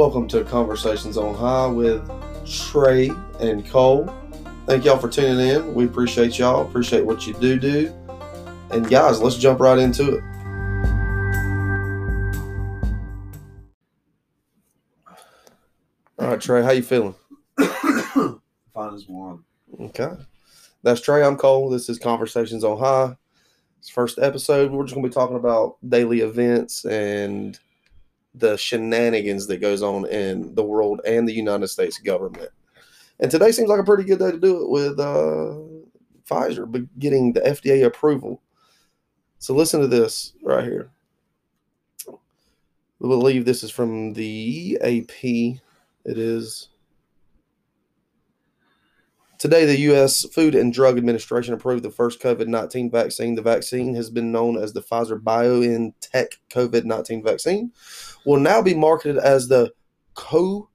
Welcome to Conversations on High with Trey and Cole. Thank y'all for tuning in. We appreciate y'all. Appreciate what you do do. And guys, let's jump right into it. All right, Trey, how you feeling? Fine as one. Okay. That's Trey. I'm Cole. This is Conversations on High. It's first episode. We're just gonna be talking about daily events and the shenanigans that goes on in the world and the United States government. And today seems like a pretty good day to do it with uh, Pfizer but getting the FDA approval. So listen to this right here. I believe this is from the AP. It is. Today, the U.S. Food and Drug Administration approved the first COVID 19 vaccine. The vaccine has been known as the Pfizer BioNTech COVID 19 vaccine, will now be marketed as the Comirnaty.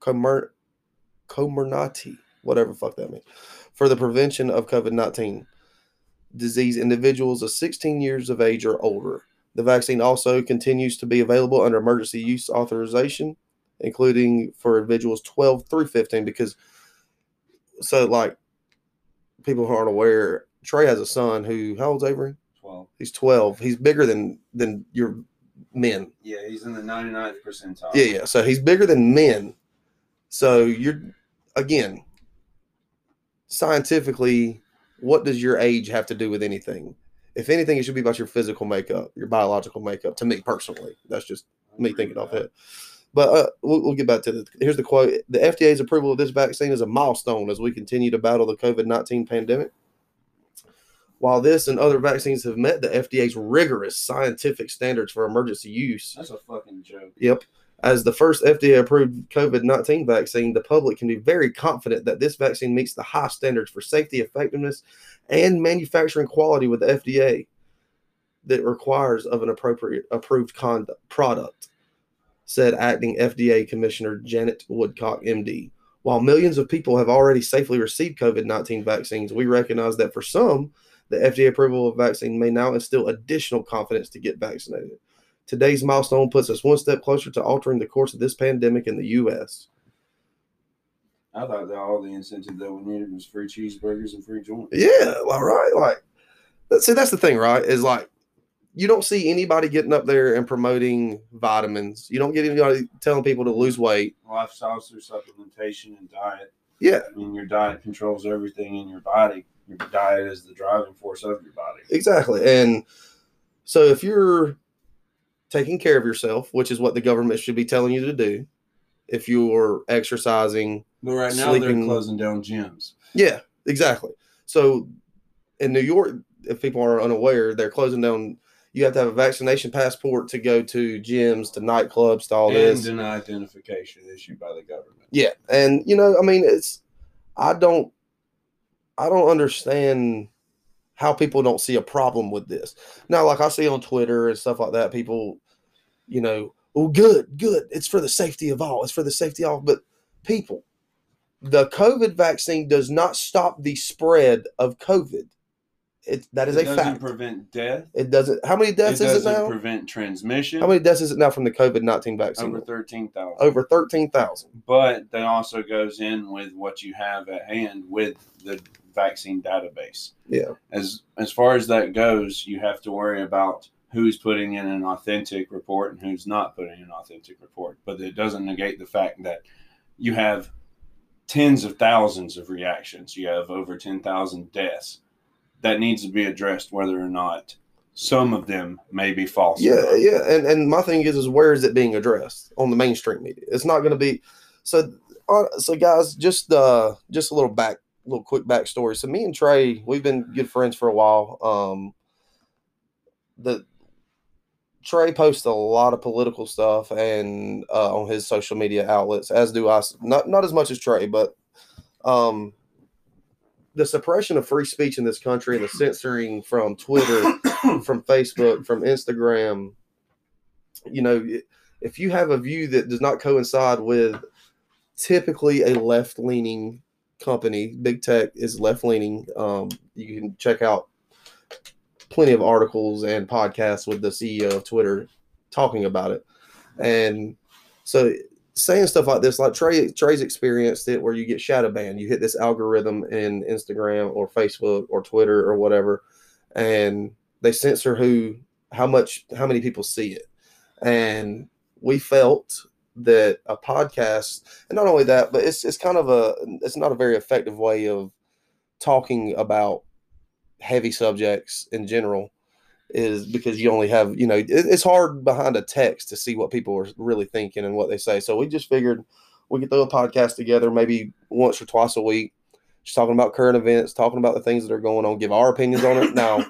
Comir- Comirnaty, whatever fuck that means, for the prevention of COVID 19 disease individuals of 16 years of age or older. The vaccine also continues to be available under emergency use authorization including for individuals 12 through 15 because so like people who aren't aware trey has a son who how old's avery 12. he's 12 he's bigger than than your men Yeah, he's in the 99th percentile. yeah yeah so he's bigger than men so you're again scientifically what does your age have to do with anything if anything it should be about your physical makeup your biological makeup to me personally that's just me thinking off that. it. But uh, we'll, we'll get back to the. Here's the quote: "The FDA's approval of this vaccine is a milestone as we continue to battle the COVID nineteen pandemic. While this and other vaccines have met the FDA's rigorous scientific standards for emergency use, That's a fucking joke. Yep. As the first FDA approved COVID 19 vaccine, the public can be very confident that this vaccine meets the high standards for safety, effectiveness, and manufacturing quality with the FDA that requires of an appropriate approved conduct, product, said acting FDA Commissioner Janet Woodcock, MD. While millions of people have already safely received COVID 19 vaccines, we recognize that for some, the FDA approval of vaccine may now instill additional confidence to get vaccinated. Today's milestone puts us one step closer to altering the course of this pandemic in the U.S. I thought that all the incentive that we needed was free cheeseburgers and free joints. Yeah, all right. Like, see, that's the thing, right? Is like, you don't see anybody getting up there and promoting vitamins. You don't get anybody telling people to lose weight. Lifestyles through supplementation and diet. Yeah, I mean, your diet controls everything in your body. Your diet is the driving force of your body. exactly. And so, if you're taking care of yourself, which is what the government should be telling you to do, if you're exercising, But right now Sleeping- they're closing down gyms. Yeah, exactly. So in New York, if people are unaware, they're closing down. You have to have a vaccination passport to go to gyms, to nightclubs, to all and this. And an identification issued by the government. Yeah, and you know, I mean, it's I don't, I don't understand how people don't see a problem with this. Now, like I see on Twitter and stuff like that, people, you know, oh, good, good, it's for the safety of all. It's for the safety of all. But people, the COVID vaccine does not stop the spread of COVID. It that is it a doesn't fact. prevent death. it doesn't. How many deaths it is it now? prevent transmission. how many deaths is it now from the COVID nineteen vaccine? Over thirteen thousand. Over thirteen thousand. but that also goes in with what you have at hand with the vaccine database. Yeah. As as far as that goes, you have to worry about who's putting in an authentic report and who's not putting in an authentic report. But it doesn't negate the fact that you have tens of thousands of reactions. You have over ten thousand deaths. That needs to be addressed whether or not some of them may be false. Yeah, yeah, and and my thing is, is where is it being addressed on the mainstream media? It's not going to be. So, uh, so guys, just uh, just a little back, little quick backstory. So, me and Trey, we've been good friends for a while. Um, the Trey posts a lot of political stuff and uh, on his social media outlets, as do I. Not not as much as Trey, but um, the suppression of free speech in this country and the censoring from Twitter from Facebook, from Instagram. You know, if you have a view that does not coincide with typically a left leaning company, big tech is left leaning. Um, you can check out plenty of articles and podcasts with the CEO of Twitter talking about it. And so saying stuff like this, like Trey Trey's experienced it where you get shadow banned. You hit this algorithm in Instagram or Facebook or Twitter or whatever, and they censor who how much how many people see it. And we felt that a podcast, and not only that, but it's it's kind of a it's not a very effective way of talking about heavy subjects in general is because you only have you know it, it's hard behind a text to see what people are really thinking and what they say. So we just figured we could throw a podcast together maybe once or twice a week just talking about current events talking about the things that are going on give our opinions on it. Now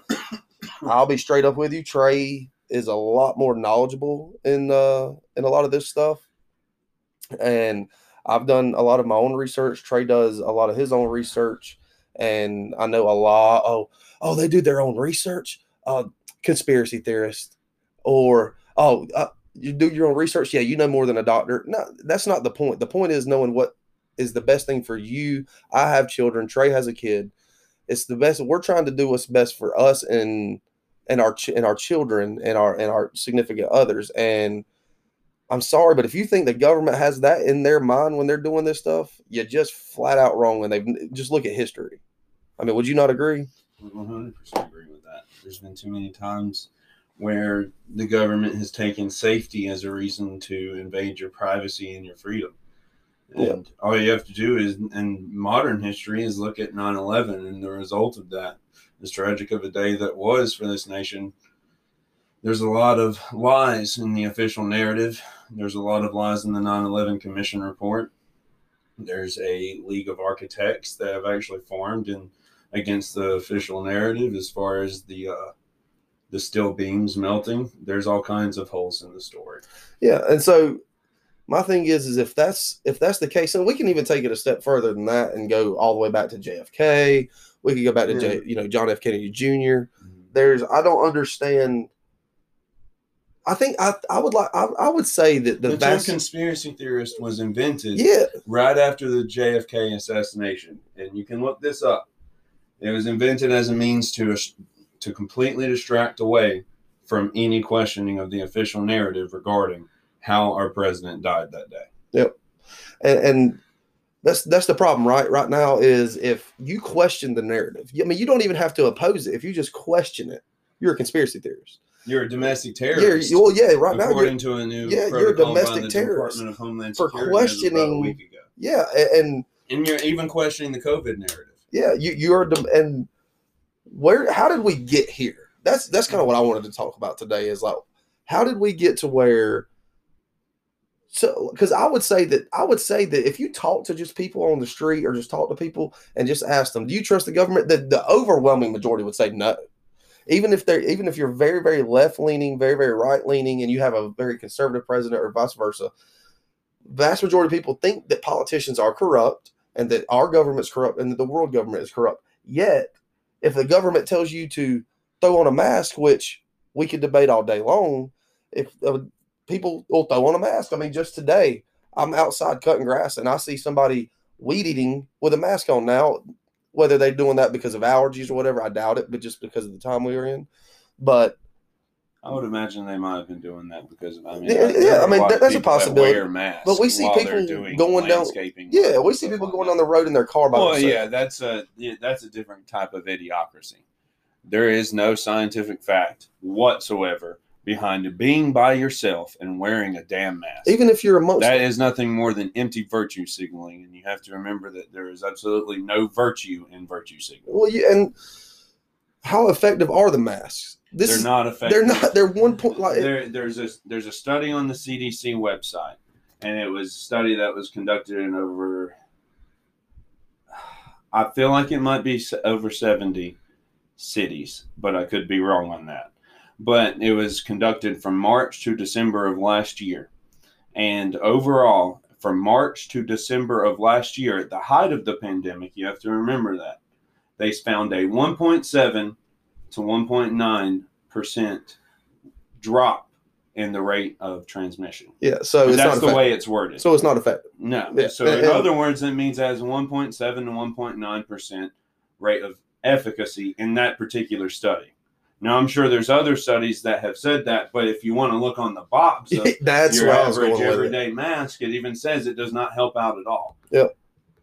i'll be straight up with you trey is a lot more knowledgeable in uh in a lot of this stuff. And i've done a lot of my own research. Trey does a lot of his own research. And i know a lot oh oh they do their own research. Uh conspiracy theorist or oh uh, you do your own research. Yeah you know more than a doctor. No that's not the point. The point is knowing what is the best thing for you. I have children. Trey has a kid. It's the best. We're trying to do what's best for us and and our ch- and our children and our and our significant others. And i'm sorry but if you think the government has that in their mind when they're doing this stuff you're just flat out wrong. And they just look at history. I mean would you not agree? 100% agree. There's been too many times where the government has taken safety as a reason to invade your privacy and your freedom. And yeah. all you have to do is, in modern history, is look at 9 11 and the result of that. As tragic of a day that was for this nation, there's a lot of lies in the official narrative. There's a lot of lies in the 9 11 Commission report. There's a League of Architects that have actually formed and against the official narrative as far as the uh, the steel beams melting. There's all kinds of holes in the story. Yeah, and so my thing is, is if that's if that's the case, and we can even take it a step further than that and go all the way back to JFK. We could go back to J, you know John F. Kennedy junior mm-hmm. There's I don't understand. I think I, I would like I, I would say that the, the vast, conspiracy theorist was invented yeah. right after the JFK assassination, and you can look this up. It was invented as a means to to completely distract away from any questioning of the official narrative regarding how our president died that day. Yep, and, and that's that's the problem, right? Right now is if you question the narrative. I mean, you don't even have to oppose it. If you just question it, you're a conspiracy theorist. You're a domestic terrorist. Yeah, well, yeah, right according now, according to a new yeah, you're a domestic terrorist Department of Homeland for questioning. Yeah, and and you're even questioning the COVID narrative yeah, you you're and where how did we get here? That's that's kind of what I wanted to talk about today. Is like how did we get to where? So, because I would say that I would say that if you talk to just people on the street or just talk to people and just ask them, do you trust the government? The, the overwhelming majority would say no. Even if they're even if you're very very left leaning, very very right leaning, and you have a very conservative president or vice versa, vast majority of people think that politicians are corrupt and that our government's corrupt and that the world government is corrupt. Yet, if the government tells you to throw on a mask, which we could debate all day long, if uh, people will throw on a mask. I mean, just today, I'm outside cutting grass and I see somebody weed eating with a mask on. Now, whether they're doing that because of allergies or whatever, I doubt it, but just because of the time we were in. But I would imagine they might have been doing that because I mean, yeah, yeah I mean that, that's a possibility. That but we see people going down. Yeah, we see people going down the road in their car by well, themselves. yeah, that's a yeah, that's a different type of idiocracy. There is no scientific fact whatsoever behind being by yourself and wearing a damn mask. Even if you're amongst that is nothing more than empty virtue signaling, and you have to remember that there is absolutely no virtue in virtue signaling. Well, yeah, and how effective are the masks? This they're is, not effective. They're not. They're one point. Like there, there's a there's a study on the CDC website, and it was a study that was conducted in over. I feel like it might be over seventy cities, but I could be wrong on that. But it was conducted from March to December of last year, and overall, from March to December of last year, at the height of the pandemic, you have to remember that they found a 1.7 to 1.9 percent drop in the rate of transmission. Yeah, so it's that's the way it's worded. So it's not effective. No. Yeah. So in and, other words, that means it has 1.7 to 1.9 percent rate of efficacy in that particular study. Now I'm sure there's other studies that have said that, but if you want to look on the box of That's your where I was average with it. everyday mask, it even says it does not help out at all. Yep.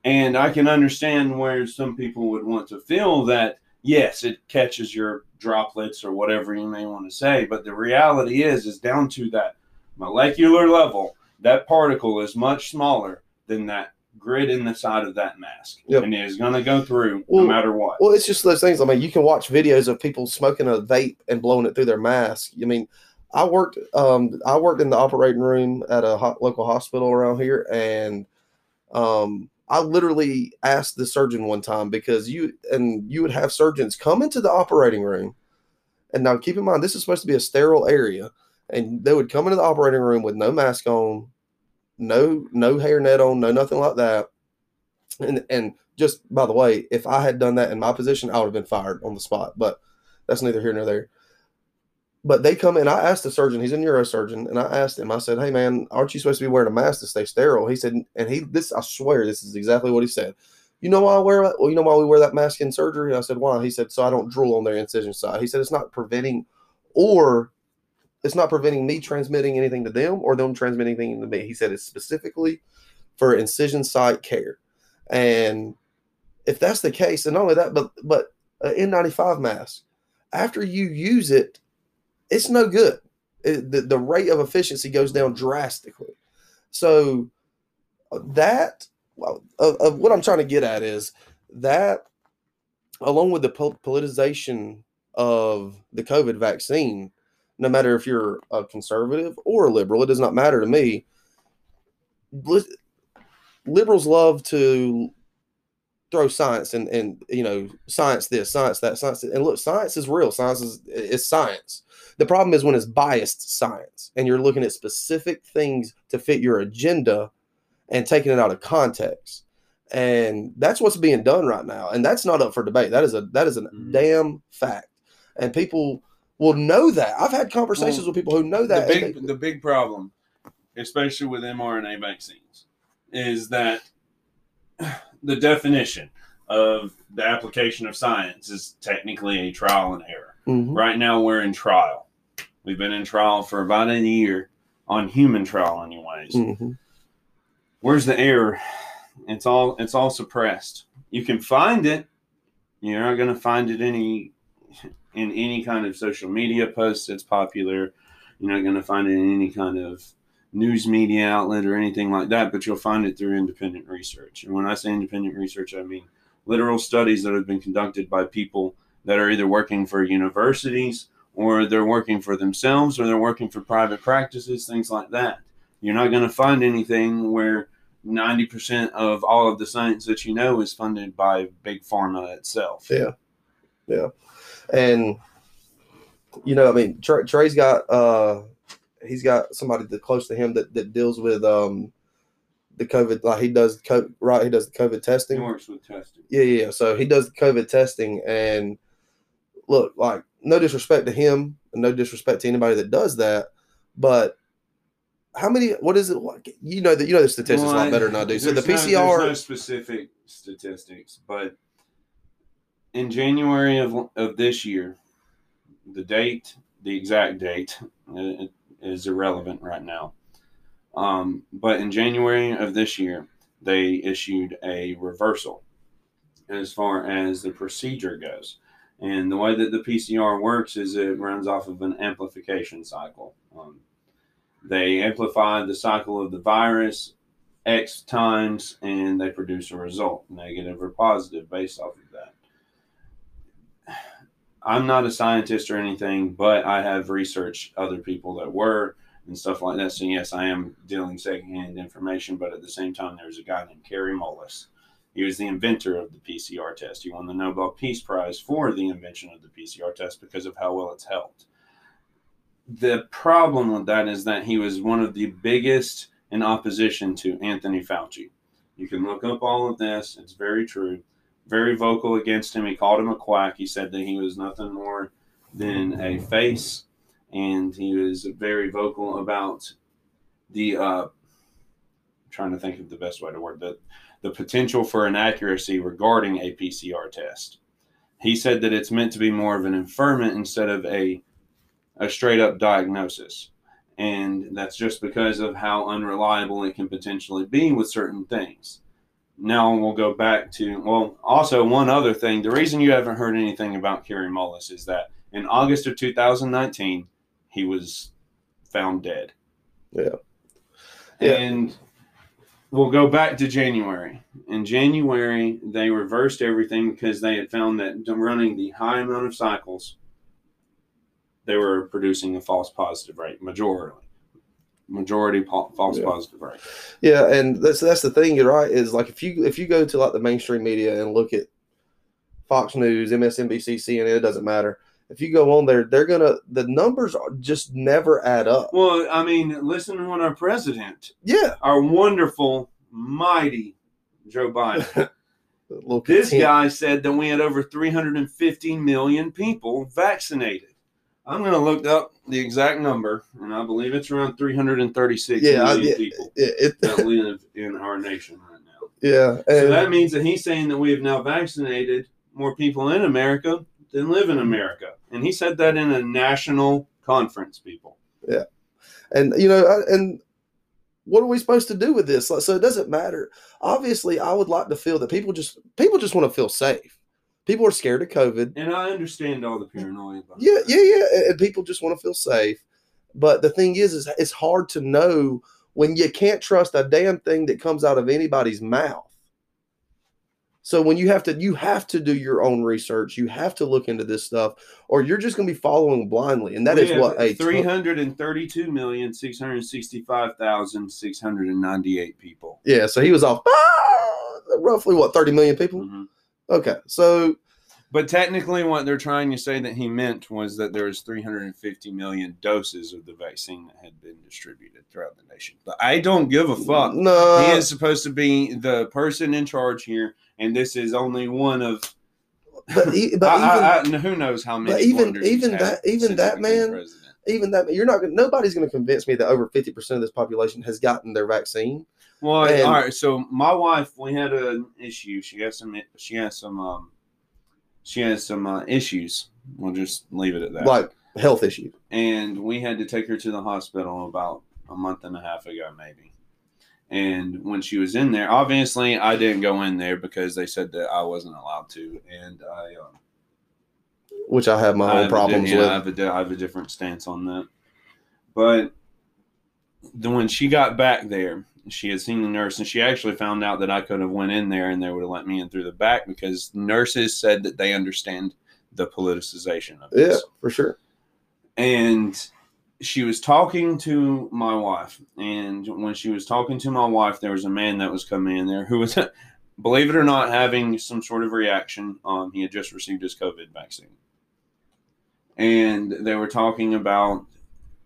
And I can understand where some people would want to feel that yes, it catches your droplets or whatever you may want to say, but the reality is is down to that molecular level, that particle is much smaller than that grid in the side of that mask. Yep. And it is going to go through Well, no matter what. Well, it's just those things. I mean, you can watch videos of people smoking a vape and blowing it through their mask. I mean, I worked um I worked in the operating room at a ho- local hospital around here, and um I literally asked the surgeon one time because you and you would have surgeons come into the operating room, and now keep in mind this is supposed to be a sterile area, and they would come into the operating room with no mask on, no no hairnet on, no nothing like that, and and just by the way, if I had done that in my position, I would have been fired on the spot. But that's neither here nor there. But they come in. I asked the surgeon. He's a neurosurgeon, and I asked him. I said, "Hey, man, aren't you supposed to be wearing a mask to stay sterile?" He said, and he this I swear this is exactly what he said. You know why I wear? Well, you know why we wear that mask in surgery? I said, "Why?" He said, "So I don't drool on their incision side." He said, "It's not preventing, or it's not preventing me transmitting anything to them or them transmitting anything to me." He said, "It's specifically for incision site care." And if that's the case, and not only that, but but an N95 mask, after you use it, it's no good. It- the, the rate of efficiency goes down drastically. So that well, of, of what I'm trying to get at is that along with the politicization of the COVID vaccine, no matter if you're a conservative or a liberal, it does not matter to me. Liberals love to throw science and and you know science this science that science that. and look science is real science is is science the problem is when it's biased science and you're looking at specific things to fit your agenda and taking it out of context and that's what's being done right now and that's not up for debate that is a that is a Mhm. damn fact and people will know that i've had conversations Well, with people who know that the big the big problem, especially with mRNA vaccines, is that the definition of the application of science is technically a trial and error. they- Mhm. Right now, we're in trial. We've been in trial for about a year on human trial, anyways. Mhm. Where's the error? It's all it's all suppressed. You can find it. You're not going to find it any in any kind of social media post that's popular. You're not going to find it in any kind of news media outlet or anything like that. But you'll find it through independent research. And when I say independent research, I mean literal studies that have been conducted by people that are either working for universities or they're working for themselves or they're working for private practices, things like that. You're not going to find anything where 90% of all of the science that you know is funded by big pharma itself. Yeah. Yeah. And you know, I mean, Trey, Trey's got uh he's got somebody that close to him that, that deals with um the COVID like he does co- right he does the COVID testing. He works with testing. Yeah, yeah. yeah. So he does the COVID testing and look, like no disrespect to him no disrespect to anybody that does that, but how many what is it like you know that you know the statistics a lot better than I do. So the PCR No, no specific statistics, but in January of, of this year, the date, the exact date, uh, is irrelevant right now. Um, but in January of this year, they issued a reversal as far as the procedure goes. And the way that the PCR works is it runs off of an amplification cycle. Um, they amplify the cycle of the virus X times and they produce a result, negative or positive, based off of that. I'm not a scientist or anything, but I have researched other people that were and stuff like that. So, yes, I am dealing secondhand information, but at the same time, there's a guy named Kary Mullis. He was the inventor of the PCR test. He won the Nobel Peace Prize for the invention of the PCR test because of how well it's helped. The problem with that is that he was one of the biggest in opposition to Anthony Fauci. You can look up all of this, it's very true. Very vocal against him. He called him a quack. He said that he was nothing more than a face, and he was very vocal about the. Uh, trying to think of the best way to word that the potential for inaccuracy regarding a PCR test. he said that it's meant to be more of an inferment instead of a a straight up diagnosis. And that's just because of how unreliable it can potentially be with certain things. Now we'll go back to, well, also one other thing. The reason you haven't heard anything about Kary Mullis is that in August of 2019, he was found dead. Yeah. Yeah. And we'll go back to January. In January, they reversed everything because they had found that running the high amount of cycles, they were producing a false positive rate, majority, majority po- false Yeah. positive rate. Yeah, and that's that's the thing. You're right. Is like if you if you go to like the mainstream media and look at Fox News, MSNBC, CNN, it doesn't matter. If you go on there, they're gonna the numbers are just never add up. Well, I mean, listen to what our president, Yeah, our wonderful, mighty Joe Biden, this content. guy said that we had over 350 million people vaccinated. I'm going to look up the exact number, and I believe it's around 336 Yeah, I- yeah, people It, it, that live in our nation right now. yeah, So that means that he's saying that we have now vaccinated more people in America than live in America. And he said that in a national conference, people. Yeah. And you know, I- and what are we supposed to do with this? Like, so it doesn't matter. Obviously, I would like to feel that people just people just want to feel safe. People are scared of COVID. And I understand all the paranoia about Yeah, yeah, yeah. and- And people just want to feel safe. But the thing is, is it's hard to know when you can't trust a damn thing that comes out of anybody's mouth. So when you have to, you have to do your own research. You have to look into this stuff, or you're just going to be following blindly. And that We is what a ton- 332,665,698 people. yeah. So he was off ah, roughly what thirty million people. Mhm. Okay, so But technically, what they're trying to say that he meant was that there was 350 million doses of the vaccine that had been distributed throughout the nation. But I don't give a fuck. no, he is supposed to be the person in charge here, and this is only one of. but, e- but I, even I, I, who knows how many? but even- even that- even that man- president. even that you're not nobody's going to convince me that over 50% of this population has gotten their vaccine Well, And- all right. So my wife, we had an issue. She has some. She has some. Um, she has some uh, issues. We'll just leave it at that. like health issue and we had to take her to the hospital about a month and a half ago, maybe. And when she was in there, obviously I didn't go in there because they said that I wasn't allowed to, and I, um, which i have my I own have a di- problems yeah, I with have, a, di- I have a different stance on that. But the, when she got back there, she had seen the nurse, and she actually found out that I could have went in there and they would have let me in through the back because nurses said that they understand the politicization of this. yeah for sure. And she was talking to my wife and when she was talking to my wife there was a man that was coming in there who was believe it or not having some sort of reaction. Um, he had just received his covid vaccine. And they were talking about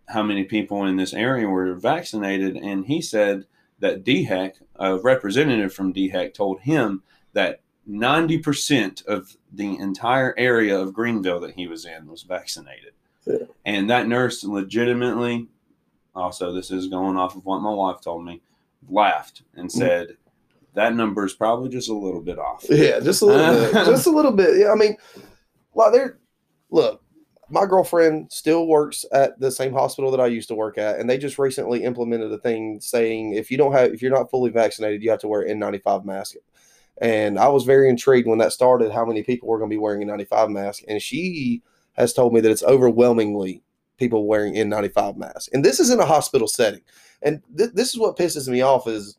how many people in this area were vaccinated and he said that DHEC, a representative from DHEC told him that 90% of the entire area of Greenville that he was in was vaccinated. Yeah. And that nurse legitimately, also, this is going off of what my wife told me, laughed and mm-hmm. said, that number is probably just a little bit off. yeah just a little bit just a little bit yeah i mean like there look my girlfriend still works at the same hospital that i used to work at and they just recently implemented a thing saying if you don't have if you're not fully vaccinated you have to wear an n95 mask. And i was very intrigued when that started how many people were going to be wearing a 95 mask and she has told me that it's overwhelmingly people wearing n95 masks. And this is in a hospital setting. And th- this is what pisses me off is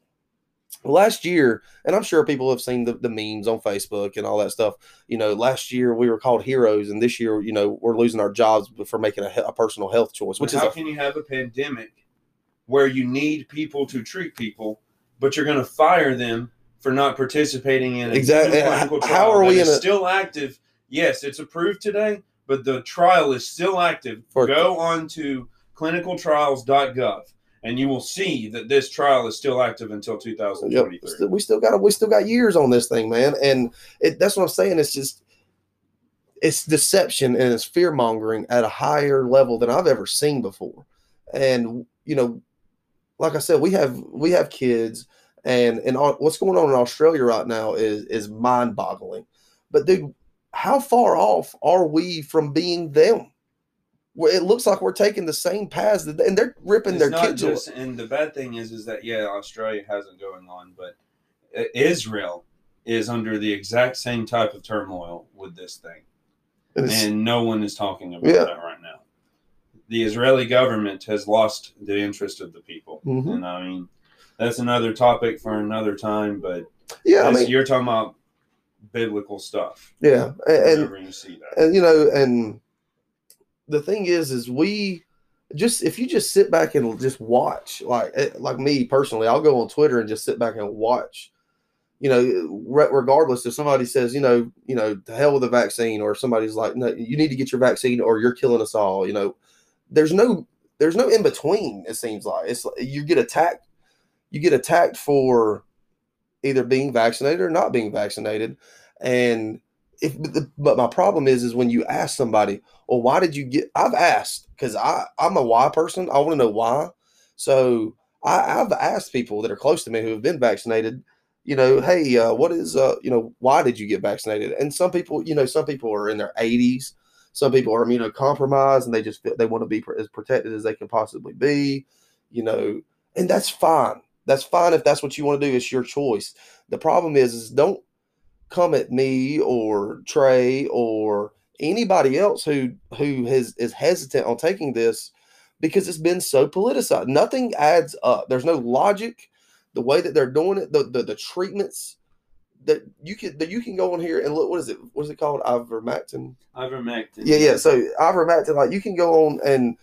last year and i'm sure people have seen the, the memes on facebook and all that stuff you know last year we were called heroes and this year you know we're losing our jobs for making a, a personal health choice which is how can you have a pandemic where you need people to treat people, but you're going to fire them for not participating in a Exactly. Eh, clinical How are we in a- still active? Yes, it's approved today, but the trial is still active. For- Go on to clinicaltrials.gov and you will see that this trial is still active until Yep. 2023. Still- we still got we still got years on this thing, man. And it, that's what I'm saying. It's just it's deception and it's fear mongering at a higher level than I've ever seen before. And you know, like I said, we have we have kids, and and all- what's going on in Australia right now is is mind boggling. But dude, how far off are we from being them? Well, it looks like we're taking the same paths, that, and they're ripping It's their kids away. just, and the bad thing is, is that yeah, Australia has it going on, but Israel is under the exact same type of turmoil with this thing, And and no one is talking about Yeah. that right now. The Israeli government has lost the interest of the people, Mhm. and I mean that's another topic for another time. But yeah, I mean, you're talking about biblical stuff. yeah, and, and you see that, and you know and the thing is is we just if you just sit back and just watch like eh, like me personally i'll go on twitter and just sit back and watch you know regardless if somebody says you know you know to hell with the vaccine or somebody's like no you need to get your vaccine or you're killing us all you know. There's no there's no in between it seems like. It's you get attacked you get attacked for either being vaccinated or not being vaccinated. And if but my problem is is when you ask somebody well why did you get i've asked because i i'm a why person. I want to know why. So I, i've asked people that are close to me who have been vaccinated you know hey uh, what is uh you know why did you get vaccinated? And some people you know some people are in their 80s some people are immunocompromised and they just they want to be as protected as they can possibly be you know. And that's fine. That's fine if that's what you want to do. It's your choice. The problem is is don't come at me or Trey or anybody else who who has is hesitant on taking this because it's been so politicized. Nothing adds up. There's no logic. The way that they're doing it, the the, the treatments that you can that you can go on here and look. What is it? What is it called? Ivermectin. ivermectin. Yeah, yeah. So ivermectin, like you can go on and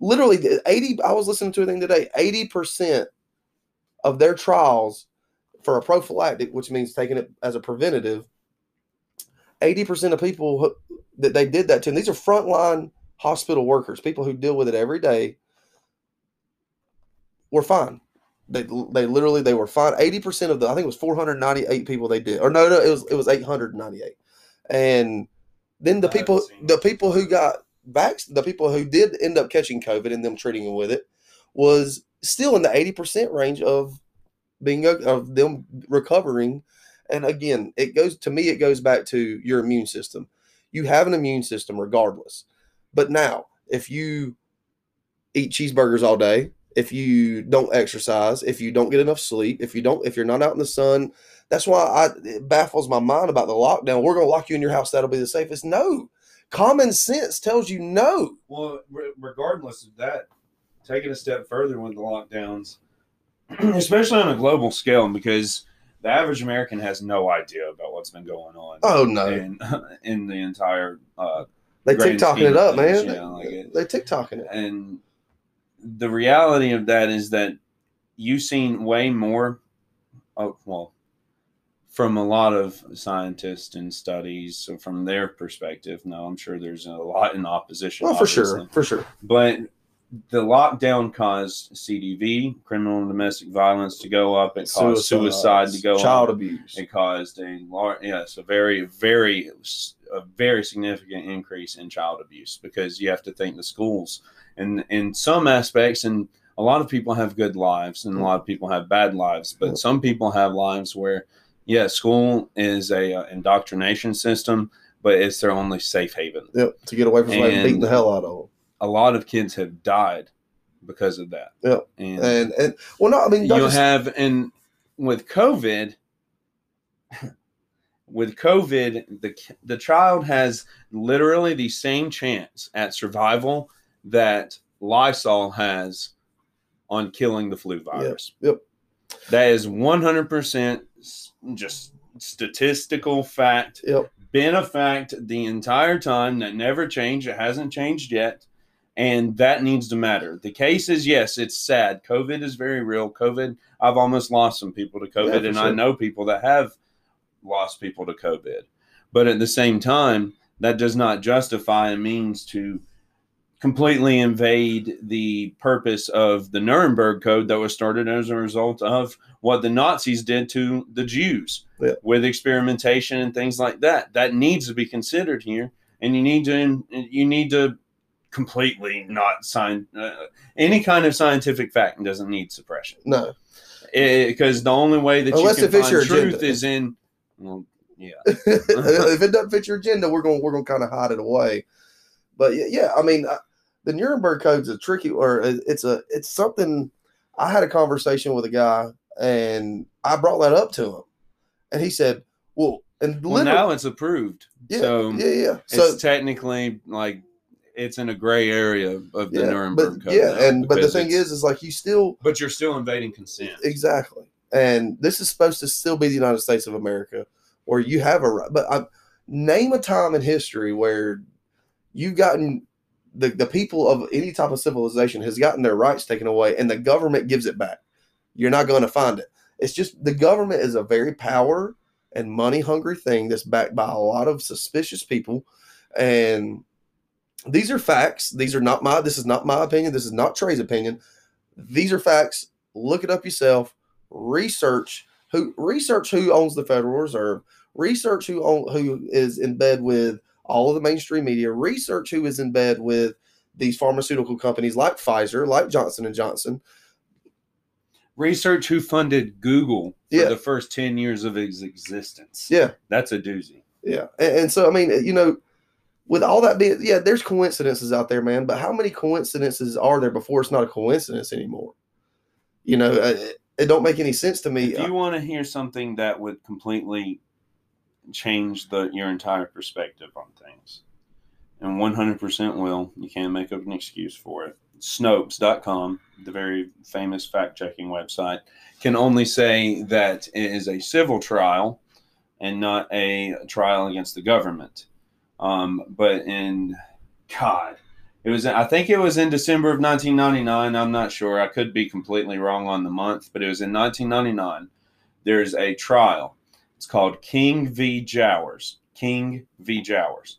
literally eighty. I was listening to a thing today. Eighty percent of their trials for a prophylactic, which means taking it as a preventative. Eighty percent of people who, that they did that to, and these are frontline hospital workers, people who deal with it every day, were fine. They they literally they were fine. Eighty percent of the I think it was four hundred ninety eight people they did, or no no it was it was eight hundred ninety eight, and then the I people the people who got vax the people who did end up catching COVID and them treating them with it was still in the eighty percent range of being of them recovering. And again, it goes to me. It goes back to your immune system. You have an immune system regardless. But now, if you eat cheeseburgers all day, if you don't exercise, if you don't get enough sleep, if you don't, if you're not out in the sun, that's why I, it baffles my mind about the lockdown. We're going to lock you in your house. That'll be the safest. No, common sense tells you no. Well, re- regardless of that, taking a step further with the lockdowns, especially on a global scale, because the average American has no idea about what's been going on Oh no, in, in the entire. Uh, they TikToking it up, things, man. yeah, like it- they TikToking it. and the reality of that is that you've seen way more. Oh, well, from a lot of scientists and studies, so from their perspective, no, I'm sure there's a lot in opposition. Well, for obviously. sure, for sure. But the lockdown caused CDV, criminal and domestic violence, to go up. It caused suicide to go up. child up. abuse. It caused a large, yes, a very, very, a very significant increase in child abuse because you have to think the schools, and in some aspects, and a lot of people have good lives, and a lot of people have bad lives, but some people have lives where, yeah, school is a uh, indoctrination system, but it's their only safe haven. Yep, to get away from somebody And- beating the hell out of them. A lot of kids have died because of that. Yeah. and And and well, no, I mean, you just- have and with covid with covid the the child has literally the same chance at survival that lysol has on killing the flu virus yep. that is 100% just statistical fact Yep. been a fact the entire time that never changed it hasn't changed yet and that needs to matter. The case is yes it's sad. Covid is very real. Covid i've almost lost some people to covid for and i know people that have lost people to covid. But at the same time that does not justify a means to completely invade the purpose of the nuremberg code that was started as a result of what the nazis did to the jews Yeah. with experimentation and things like that. That needs to be considered here and you need to you need to completely not sign uh, any kind of scientific fact doesn't need suppression no, because the only way that Unless you can find truth agenda. is in well Yeah. if it doesn't fit your agenda, we're gonna we're to kind of hide it away. But yeah, yeah I mean, I, the Nuremberg Code's a tricky, or it's a it's something. I had a conversation with a guy, and I brought that up to him, and he said, "Well, and Well, now it's approved. yeah, so yeah, yeah." it's So technically like it's in a gray area of the yeah, Nuremberg but Code. yeah, and but the thing is, is like you still but you're still invading consent. Exactly. And this is supposed to still be the United States of America where you have a right. But I, name a time in history where you've gotten the, the people of any type of civilization has gotten their rights taken away and the government gives it back. You're not going to find it. It's just the government is a very power and money hungry thing that's backed by a lot of suspicious people. And these are facts. These are not my, this is not my opinion. This is not Trey's opinion. These are facts look it up yourself research who research who owns the federal reserve research who own, who is in bed with all of the mainstream media research who is in bed with these pharmaceutical companies like pfizer like johnson and johnson Research who funded Google for Yeah. the first 10 years of its existence. yeah That's a doozy. yeah and, and so i mean you know with all that being yeah there's coincidences out there man but how many coincidences are there before it's not a coincidence anymore you know uh, it, it don't make any sense to me If you want to hear something that would completely change the your entire perspective on things, and 100% will, you can't make up an excuse for it. Snopes.com, the very famous fact checking website, can only say that it is a civil trial and not a trial against the government. Um, but in God, it was I think it was in December of 1999. I'm not sure. I could be completely wrong on the month, but it was in 1999. There's a trial. It's called King v. Jowers. King v. Jowers.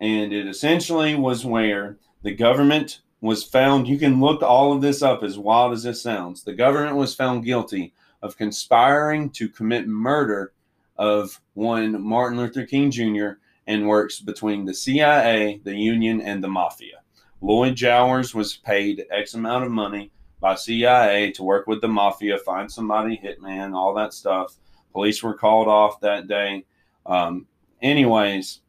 And it essentially was where the government was found. You can look all of this up as wild as this sounds. The government was found guilty of conspiring to commit murder of one Martin Luther King Jr. and works between the CIA, the Union, and the Mafia. Lloyd Jowers was paid X amount of money by CIA to work with the Mafia, find somebody, hitman, all that stuff. Police were called off that day. Um, anyways,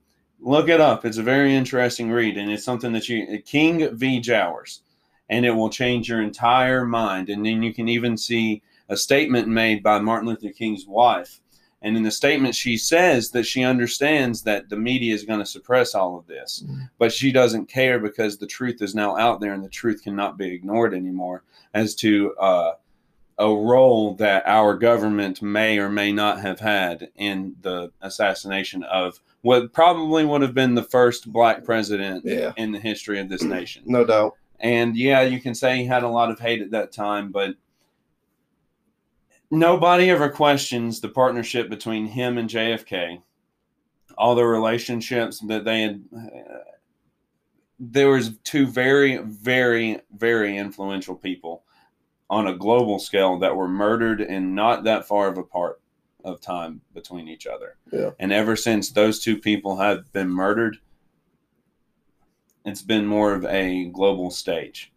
look it up. It's a very interesting read, and it's something that you King v. Jowers, and it will change your entire mind. And then you can even see a statement made by Martin Luther King's wife. And in the statement, she says that she understands that the media is going to suppress all of this, Mhm. but she doesn't care because the truth is now out there and the truth cannot be ignored anymore as to uh, a role that our government may or may not have had in the assassination of what probably would have been the first black president yeah in the history of this nation. no doubt And yeah, you can say he had a lot of hate at that time, but nobody ever questions the partnership between him and JFK. All the relationships that they had. Uh, there was two very, very, very influential people on a global scale that were murdered in not that far of a part of time between each other. Yeah. And ever since those two people have been murdered, it's been more of a global stage,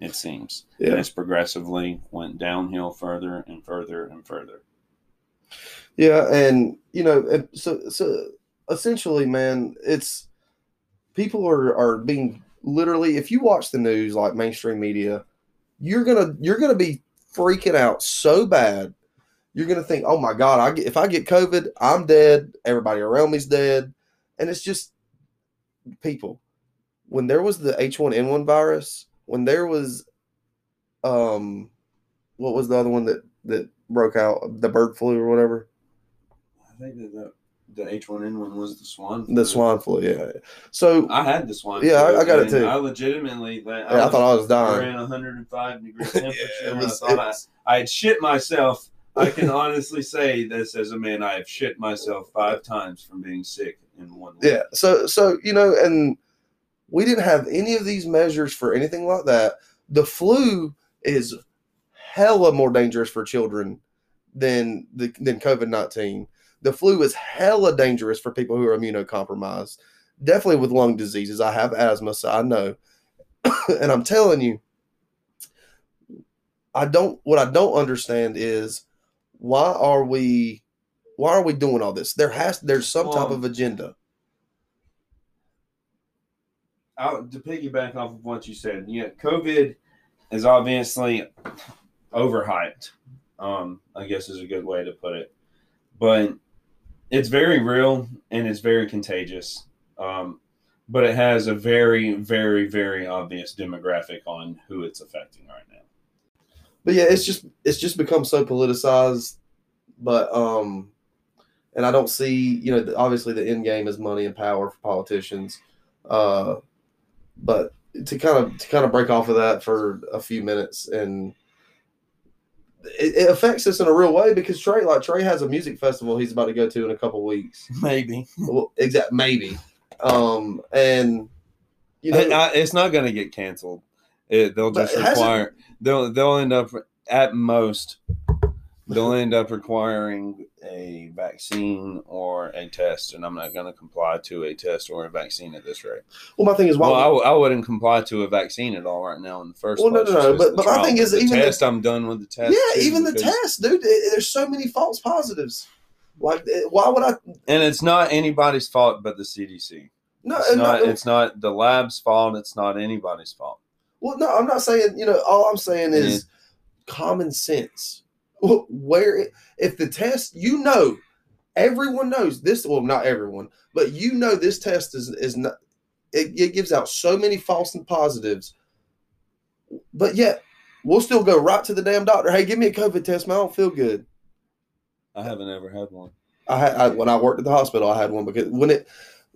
it seems. yeah And it's progressively went downhill further and further and further. Yeah, and you know, so so essentially, man, it's people are are being literally. If you watch the news like mainstream media, you're gonna you're gonna be freaking out so bad. You're gonna think, oh my god, I get, if I get COVID, I'm dead. Everybody around me's dead, and it's just people. When there was the H1N1 virus, when there was, um, what was the other one that that broke out, the bird flu or whatever. I think that the, the H1N1 was the swan. The swan flu, yeah. So I had the swine. Yeah, I- flu, I got it too. I legitimately, like, yeah, I thought I was I dying. ran 105 degree temperature. it was- I thought it I, I had shit myself. I can honestly say this as a man. I have shit myself five times from being sick in one week. Yeah. So so you know, and we didn't have any of these measures for anything like that. The flu is hella more dangerous for children than the than COVID nineteen. The flu is hella dangerous for people who are immunocompromised. Definitely with lung diseases. I have asthma, so I know. and I'm telling you, I don't. What I don't understand is why are we Why are we doing all this? There has there's some type of agenda. I'll, to piggyback off of what you said, yeah, COVID is obviously overhyped. Um, I guess is a good way to put it, but it's very real and it's very contagious. Um, but it has a very, very, very obvious demographic on who it's affecting right now. But yeah, it's just it's just become so politicized. But um, and I don't see you know obviously the end game is money and power for politicians. Uh, but to kind of to kind of break off of that for a few minutes and it, it affects us in a real way because Trey like Trey has a music festival he's about to go to in a couple weeks. Maybe Well, exact maybe. Um, and you know, I- it's not going to get canceled. It, they'll just require they'll they'll end up at most they'll end up requiring a vaccine or a test, and I'm not going to comply to a test or a vaccine at this rate. well, my thing is why Well, I, w- I wouldn't comply to a vaccine at all right now in the first Well, no, no, no, but- the but my thing is the even the- test. I'm done with the test. yeah, too, even the test, dude. there's so many false positives. Like, why would I? and it's not anybody's fault but the CDC. No, It's not. no, It's not the lab's fault. It's not anybody's fault. well, no, I'm not saying. You know, all I'm saying is common sense. Wh- Where if the test, you know, everyone knows this. Well, not everyone, but you know, this test is is not. It, it gives out so many false and positives, but yet we'll still go right to the damn doctor. Hey, give me a COVID test, man. I don't feel good. I haven't ever had one. I had I, when I worked at the hospital, I had one because when it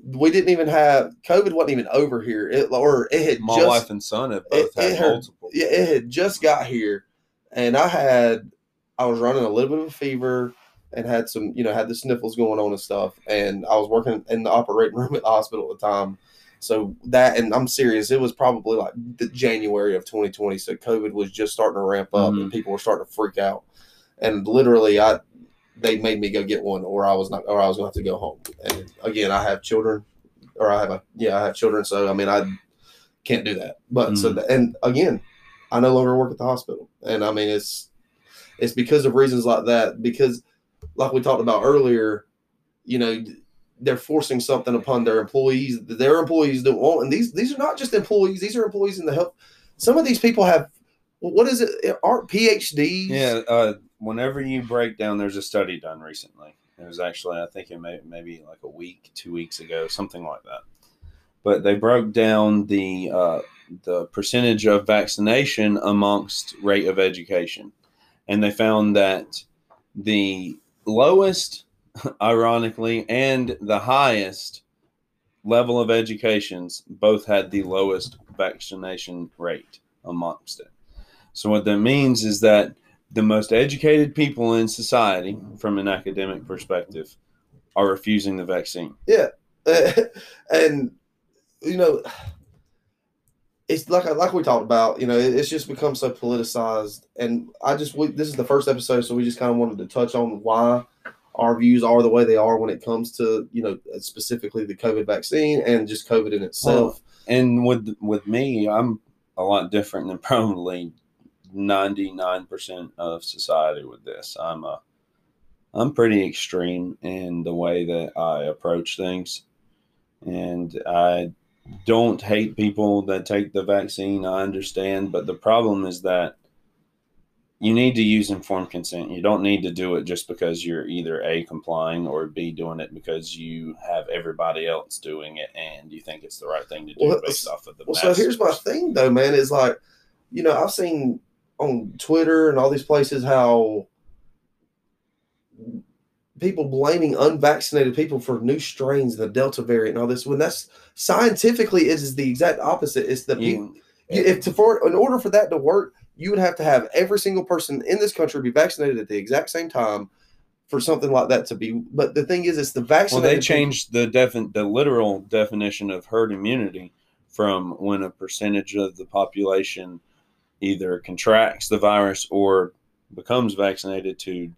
we didn't even have COVID wasn't even over here. It or it had My just wife and son have both it- had it hurt. multiple. yeah, it had just got here, and I had I was running a little bit of a fever and had some you know had the sniffles going on and stuff, and I was working in the operating room at the hospital at the time. So that and I'm serious, it was probably like the January of 2020. So COVID was just starting to ramp up, Mhm. and people were starting to freak out. And literally, I they made me go get one, or I was not, or I was going to have to go home. And again, I have children, or I have a yeah, I have children. So I mean, I can't do that. But so Mhm. that, and again, I no longer work at the hospital, and I mean it's it's because of reasons like that. Because like we talked about earlier, you know, they're forcing something upon their employees that their employees don't want, and these these are not just employees; these are employees in the health. Some of these people have what is it? Aren't PhDs? Yeah, uh, whenever you break down, there's a study done recently. It was actually, I think it may maybe like a week, two weeks ago, something like that. But they broke down the uh, the percentage of vaccination amongst rate of education, and they found that the lowest, ironically, and the highest level of educations both had the lowest vaccination rate amongst it. So what that means is that the most educated people in society, from an academic perspective, are refusing the vaccine. Yeah. and you know, it's like like we talked about. You know, it's just become so politicized, and I just we, this is the first episode, so we just kind of wanted to touch on why our views are the way they are when it comes to you know specifically the COVID vaccine and just COVID in itself. And with with me, I'm a lot different than probably ninety nine percent of society with this. I'm a I'm pretty extreme in the way that I approach things, and I don't hate people that take the vaccine. I understand, but the problem is that you need to use informed consent. You don't need to do it just because you're either A, complying or B, doing it because you have everybody else doing it and you think it's the right thing to do Well, based off of the Well, so here's my thing though, man. Is like, you know, I've seen on Twitter and all these places how people blaming unvaccinated people for new strains, the Delta variant, and all this. When that's scientifically, it is the exact opposite. It's the people. You- If to for in order for that to work, you would have to have every single person in this country be vaccinated at the exact same time for something like that to be. But the thing is, it's the vaccine. well, they people- changed the defin- the literal definition of herd immunity from when a percentage of the population either contracts the virus or becomes vaccinated to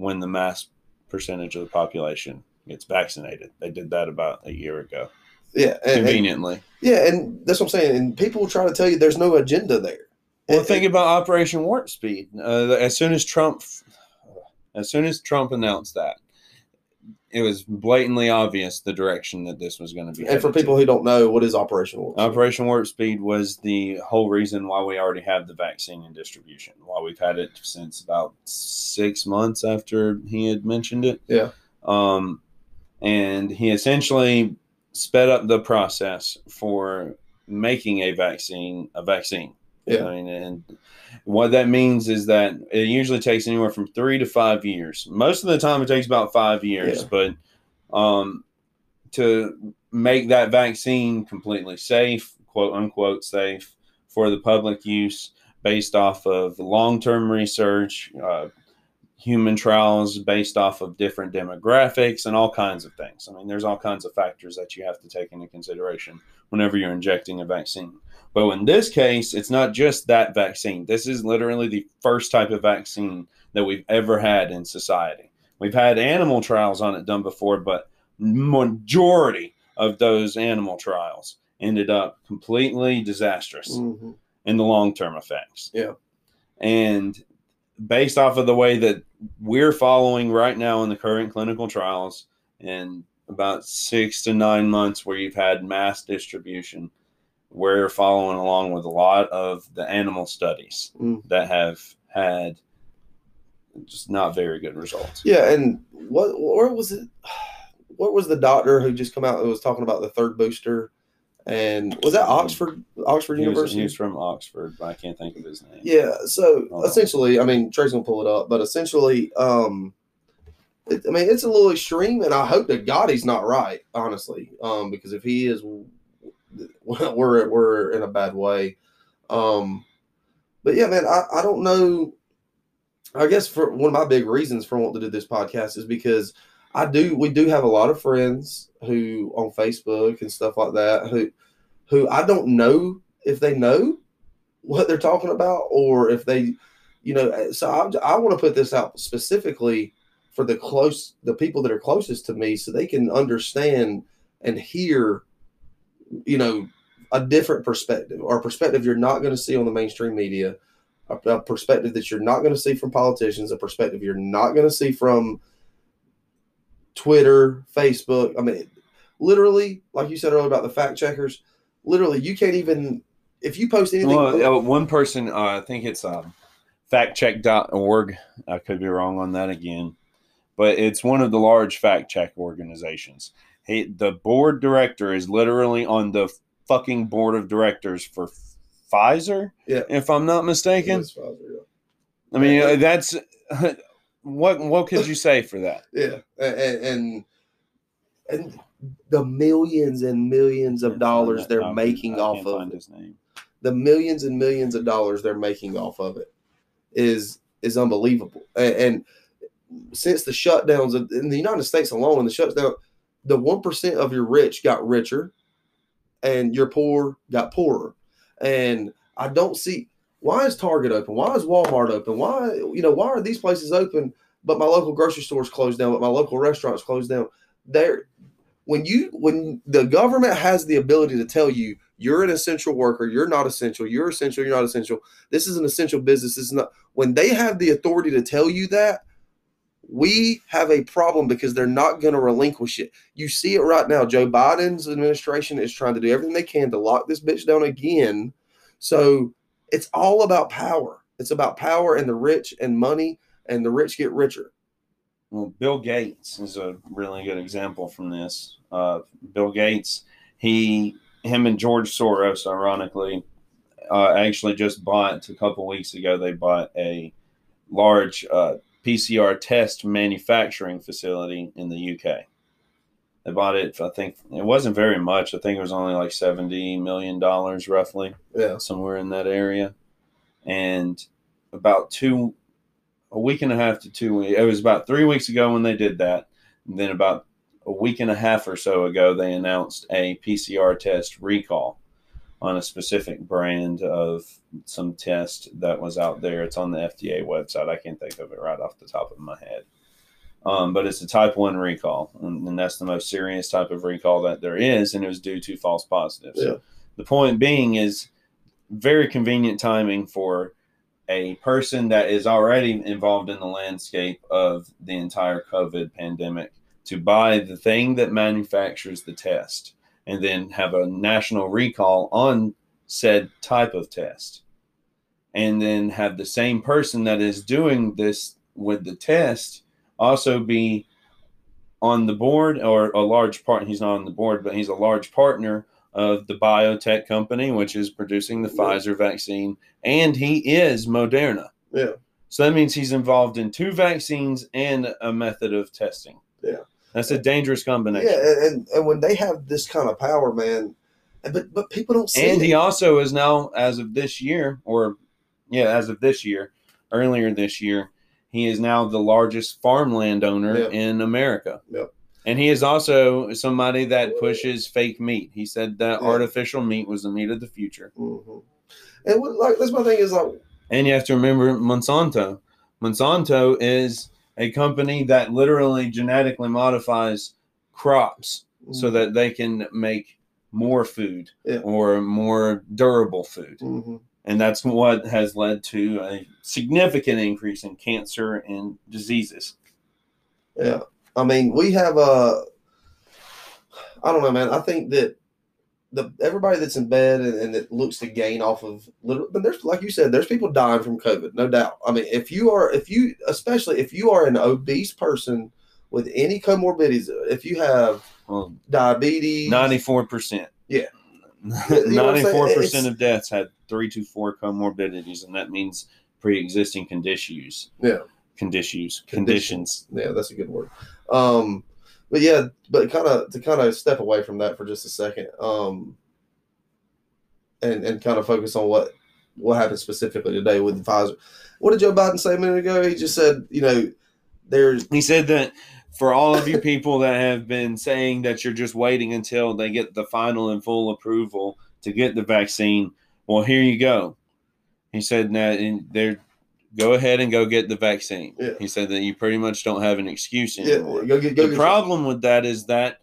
when the mass percentage of the population gets vaccinated. They did that about a year ago, yeah, and, and- conveniently. yeah, and that's what I'm saying. And people try to tell you there's no agenda there. Well, And- think about Operation Warp Speed. Uh, as soon as Trump, As soon as Trump announced that, it was blatantly obvious the direction that this was going to be. And for headed to. people who don't know, what is Operation Warp? Speed? Operation Warp Speed was the whole reason why we already have the vaccine in distribution. Why we've had it since about six months after he had mentioned it. Yeah. Um, and he essentially sped up the process for making a vaccine a vaccine. Yeah. I mean, and what that means is that it usually takes anywhere from three to five years. Most of the time, it takes about five years, Yeah. but um, to make that vaccine completely safe, quote unquote safe, for the public use based off of long term research, uh, human trials based off of different demographics, and all kinds of things. I mean, there's all kinds of factors that you have to take into consideration whenever you're injecting a vaccine. But in this case, it's not just that vaccine. This is literally the first type of vaccine that we've ever had in society. We've had animal trials on it done before, but majority of those animal trials ended up completely disastrous Mhm. in the long term effects. Yeah. And based off of the way that we're following right now in the current clinical trials, in about six to nine months where you've had mass distribution, we're following along with a lot of the animal studies Mm. that have had just not very good results. Yeah, and what where was it? What was the doctor who just come out and was talking about the third booster? And was that Oxford Oxford He was, University? he was from Oxford, but I can't think of his name. Yeah. So on. essentially, I mean, Trey's gonna pull it up, but essentially, um, it, I mean, it's a little extreme, and I hope that God he's not right, honestly, um, because if he is, we're we're in a bad way. Um, but yeah, man, I, I don't know. I guess for one of my big reasons for wanting to do this podcast is because I do we do have a lot of friends who on Facebook and stuff like that who who I don't know if they know what they're talking about or if they you know so I, I want to put this out specifically for the close the people that are closest to me so they can understand and hear you know a different perspective or a perspective you're not going to see on the mainstream media a, a perspective that you're not going to see from politicians a perspective you're not going to see from twitter facebook i mean literally like you said earlier about the fact checkers literally you can't even if you post anything Well, uh, one person, uh, I think it's um, factcheck.org. I could be wrong on that again, but it's one of the large fact check organizations. He, the board director is literally on the fucking board of directors for Pfizer, Yeah. if I'm not mistaken. Pfizer, yeah. I mean, uh, that's what. What could you say for that? Yeah, and and, and the millions and millions of dollars they're I- making I off of his name. The millions and millions of dollars they're making off of it is is unbelievable. And, and since the shutdowns of- in the United States alone, the shutdown, the one percent of your rich got richer, and your poor got poorer. And I don't see why is Target open? Why is Walmart open? Why you know why are these places open? But my local grocery stores closed down. But my local restaurants closed down. There, when you when the government has the ability to tell you you're an essential worker, you're not essential, you're essential, you're not essential. This is an essential business. This is not. When they have the authority to tell you that, we have a problem because they're not going to relinquish it. You see it right now. Joe Biden's administration is trying to do everything they can to lock this bitch down again. So it's all about power. It's about power and the rich and money, and the rich get richer. Well, Bill Gates is a really good example from this. Uh, Bill Gates, he, him, and George Soros, ironically, uh, actually just bought a couple weeks ago. They bought a large uh, PCR test manufacturing facility in the UK. They bought it. I think it wasn't very much. I think it was only like seventy million dollars, roughly Yeah. somewhere in that area. And about two, a week and a half to two weeks, it was about three weeks ago when they did that. And then about a week and a half or so ago, they announced a PCR test recall on a specific brand of some test that was out there. It's on the FDA website. I can't think of it right off the top of my head. Um, but it's a type 1 recall, and, and that's the most serious type of recall that there is, and it was due to false positives. Yeah. The point being is very convenient timing for a person that is already involved in the landscape of the entire COVID pandemic to buy the thing that manufactures the test and then have a national recall on said type of test. And then have the same person that is doing this with the test also be on the board or a large part he's not on the board but he's a large partner of the biotech company which is producing the Yeah. Pfizer vaccine and he is Moderna. Yeah. So that means he's involved in two vaccines and a method of testing. Yeah. That's a dangerous combination. Yeah, and, and when they have this kind of power, man, but but people don't see and it. he also is now as of this year or yeah as of this year earlier this year he is now the largest farmland owner Yep. in america Yep. and he is also somebody that pushes fake meat he said that Yeah. artificial meat was the meat of the future Mhm. And what, like that's my thing is like and you have to remember monsanto monsanto is a company that literally genetically modifies crops so that they can make more food Yeah. or more durable food Mhm. and that's what has led to a significant increase in cancer and diseases. Yeah, I mean, we have a. I don't know, man. I think that the everybody that's in bed and, and that looks to gain off of little, but there's like you said, there's people dying from COVID, no doubt. I mean, if you are, if you, especially if you are an obese person with any comorbidities, if you have Well, diabetes, ninety-four percent. Yeah. You know what I'm saying? Ninety-four It's- percent of deaths had three to four comorbidities, and that means pre-existing conditions. Yeah. Conditions. Conditions. Conditions. yeah, that's a good word. Um, but yeah, but kind of to kind of step away from that for just a second, um, and and kind of focus on what what happened specifically today with the Pfizer. What did Joe Biden say a minute ago? He just said, you know, there's He said that for all of you people that have been saying that you're just waiting until they get the final and full approval to get the vaccine, well, here you go. He said that in there, go ahead and go get the vaccine. Yeah. He said that you pretty much don't have an excuse yeah, go get go the problem with that is that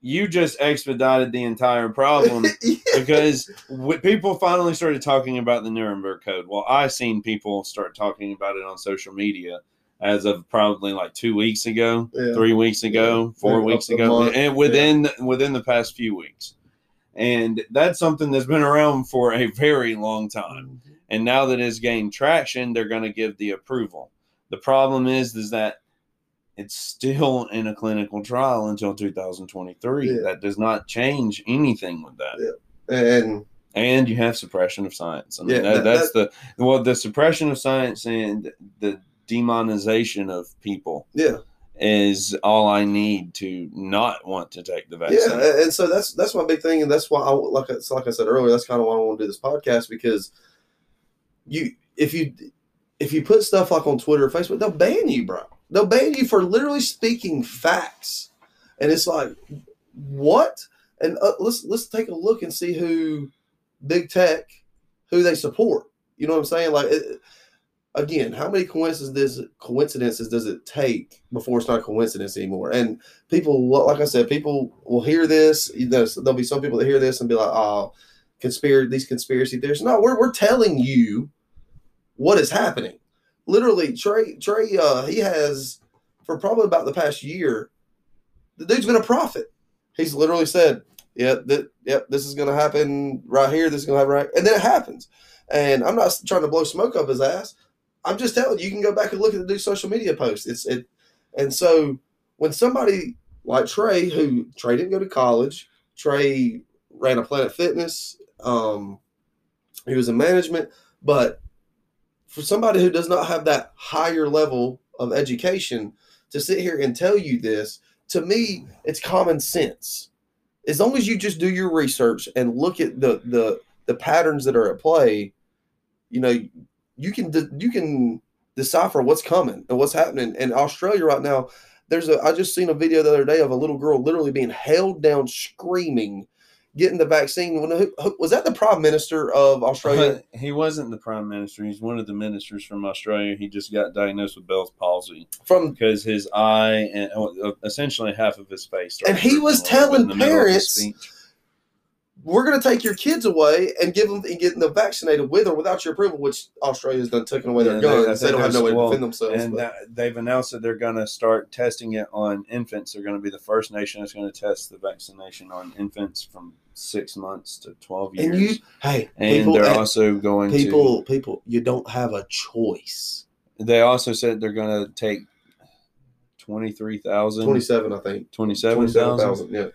you just expedited the entire problem Yeah. because w- people finally started talking about the Nuremberg Code. Well, I've seen people start talking about it on social media as of probably like two weeks ago, Yeah. three weeks ago, four Yeah, weeks ago, and within within the past few weeks. And that's something that's been around for a very long time. Mm-hmm. And now that it's gained traction, they're going to give the approval. The problem is, is that it's still in a clinical trial until 2023. Yeah. That does not change anything with that Yeah. and and you have suppression of science. I mean, Yeah, that, that- that's the well, the suppression of science and the demonization of people yeah, is all I need to not want to take the vaccine. yeah, and- so that's that's my big thing, and that's why I like I- so like I said earlier, that's kind of why I want to do this podcast because you if you if you put stuff like on Twitter or Facebook, they'll ban you, bro. They'll ban you for literally speaking facts, and it's like what? And uh, let's let's take a look and see who big tech, who they support. You know what I'm saying? Like. It, Again, how many coincidences coincidences does it take before it's not a coincidence anymore? And people like I said, people will hear this. You know, there'll be some people that hear this and be like, "Oh, conspiracy these conspiracy theories." No, we're we're telling you what is happening. Literally, Trey Trey uh, he has for probably about the past year. The dude's been a prophet. He's literally said, "Yeah, that yep, this is going to happen right here. This is going to happen right," and then it happens. And I'm not trying to blow smoke up his ass. I'm just telling you, you can go back and look at the dude's social media posts. It's it, and so when somebody like Trey, who Trey didn't go to college, Trey ran a Planet Fitness. Um, he was in management, but for somebody who does not have that higher level of education to sit here and tell you this, to me, it's common sense. As long as you just do your research and look at the the the patterns that are at play, you know, you can you can decipher what's coming and what's happening. In Australia right now, there's a I just seen a video the other day of a little girl literally being held down screaming, getting the vaccine. When who, who- was that the prime minister of Australia? He wasn't the prime minister. He's one of the ministers from Australia. He just got diagnosed with Bell's palsy From because his eye and uh, essentially half of his face. And he was drooping a little bit telling in the middle of his parents-. We're going to take your kids away and give them and get them vaccinated with or without your approval, which Australia's done taken away their Yeah, guns. They, think don't have no way to defend themselves. and that, they've announced that they're going to start testing it on infants. They're going to be the first nation that's going to test the vaccination on infants from six months to twelve years. and you, hey, And people, they're and also going people, people, you don't have a choice. They also said they're going to take twenty three thousand, Twenty-seven, I think. twenty seven thousand. Yeah.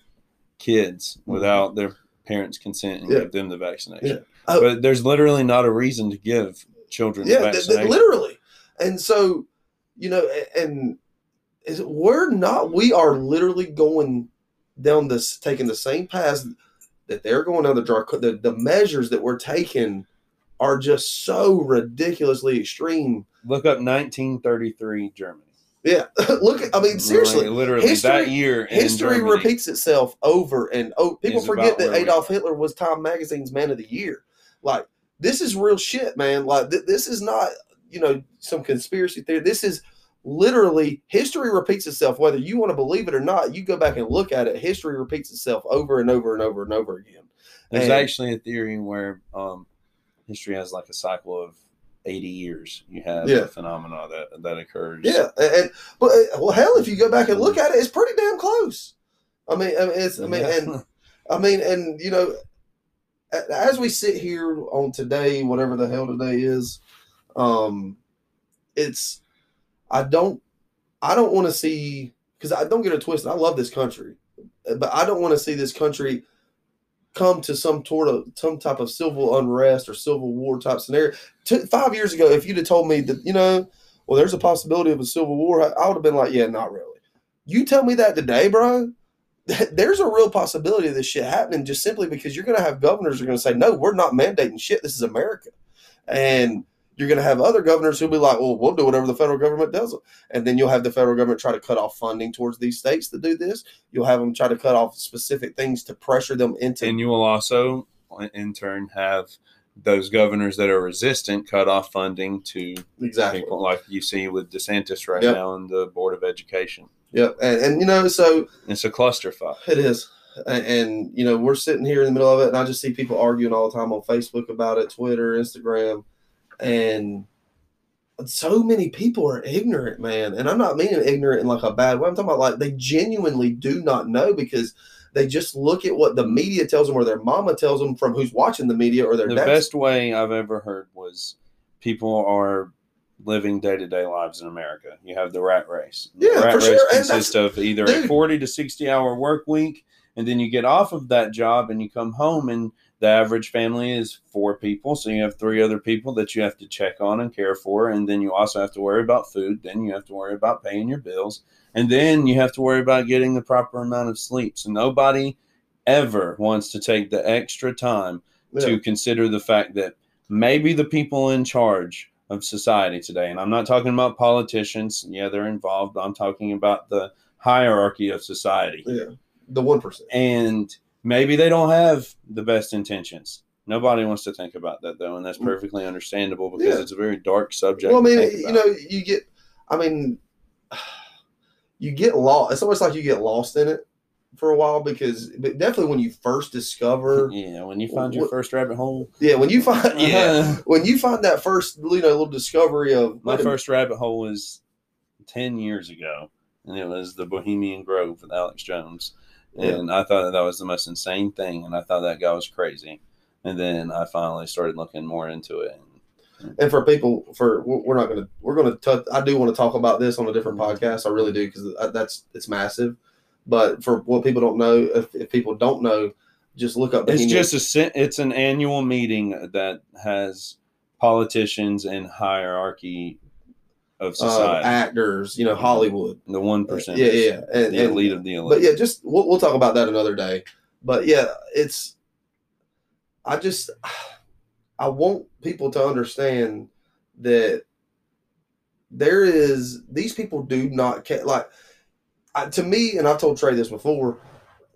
kids without their parents' consent and Yeah. give them the vaccination. Yeah. Oh. but there's literally not a reason to give children the Yeah, th- th- literally. And so, you know, and is we're not. We are literally going down this, taking the same path that they're going down. The dark. The, the measures that we're taking are just so ridiculously extreme. Look up 1933 Germany. Yeah, look. I mean, seriously, literally history- that year. history Germany. repeats itself over and oh people forget that adolf hitler was time magazine's man of the year like this is real shit man like th- this is not you know some conspiracy theory this is literally history repeats itself whether you want to believe it or not you go back and look at it history repeats itself over and over and over and over again There's And- actually a theory where um, history has like a cycle of 80 years. You have Yeah. a phenomena that that occurs. yeah and, but uh, well hell if you go back and look at it it's pretty damn close i mean i mean it's i mean Yeah. and I mean, and you know, as we sit here on today, whatever the hell today is, um, it's I don't I don't want to see because I don't get a twist. I love this country, but I don't want to see this country come to some sort of some type of civil unrest or civil war type scenario. Two, five years ago, if you'd have told me that you know, well, there's a possibility of a civil war, I, would have been like, yeah, not really. You tell me that today, bro there's a real possibility of this shit happening just simply because you're going to have governors are going to say, no, we're not mandating shit. This is America. And you're going to have other governors who'll be like, well, we'll do whatever the federal government does. And then you'll have the federal government try to cut off funding towards these states to do this. You'll have them try to cut off specific things to pressure them into. And you will also, in turn, have those governors that are resistant cut off funding to exactly. people like you see with DeSantis right Yep. now in the Board of Education. Yep. And, and, you know, so It's a clusterfuck. It is. And, and, you know, we're sitting here in the middle of it, and I just see people arguing all the time on Facebook about it, Twitter, Instagram, and so many people are ignorant, man. And I'm not meaning ignorant in like a bad way. I'm talking about like they genuinely do not know because they just look at what the media tells them or their mama tells them from who's watching the media or their The dad. best way I've ever heard was people are living day to day lives in America. You have the rat race. The Yeah, rat for race sure. Consists of either dude. a 40 to 60 hour work week, and then you get off of that job and you come home, and the average family is four people. So you have three other people that you have to check on and care for. And then you also have to worry about food. Then you have to worry about paying your bills. And then you have to worry about getting the proper amount of sleep. So nobody ever wants to take the extra time Yeah. to consider the fact that maybe the people in charge of society today, and I'm not talking about politicians, yeah, they're involved, I'm talking about the hierarchy of society. yeah, the one percent. And maybe they don't have the best intentions. Nobody wants to think about that though, and that's perfectly understandable because Mm. Yeah. it's a very dark subject. Well, I mean, you know, you get. I mean, you get lost. It's almost like you get lost in it for a while because, but definitely when you first discover, yeah, when you find your What- first rabbit hole, yeah, when you find, yeah, when you find that first, you know, little discovery of My first rabbit hole was 10 years ago, and it was the Bohemian Grove with Alex Jones. And I thought that, that was the most insane thing, and I thought that guy was crazy. And then I finally started looking more into it. and for people, for we're not gonna, we're gonna touch. I do want to talk about this on a different Mhm. podcast. I really do because that's it's massive. But for what people don't know, if, if people don't know, just look up. It's just a it's an annual meeting that has politicians and hierarchy of uh, actors, you know, Hollywood. the one percent, Yeah, yeah, and, the and- elite of the elite. but yeah, just we'll, we'll talk about that another day. But yeah, it's I just I want people to understand that there is these people do not care. Like I, to me, and I've told Trey this before.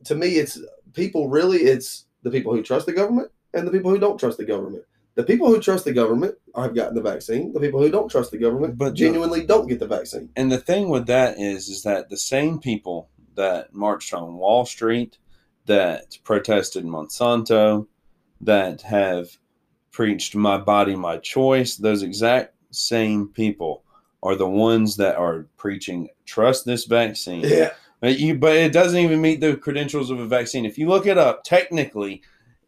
To me, it's people really. It's the people who trust the government and the people who don't trust the government. The people who trust the government have gotten the vaccine. The people who don't trust the government But the- genuinely don't get the vaccine. And the thing with that is, is that the same people that marched on Wall Street, that protested Monsanto, that have preached my body, my choice, those exact same people are the ones that are preaching trust this vaccine. Yeah. But you but it doesn't even meet the credentials of a vaccine. If you look it up, technically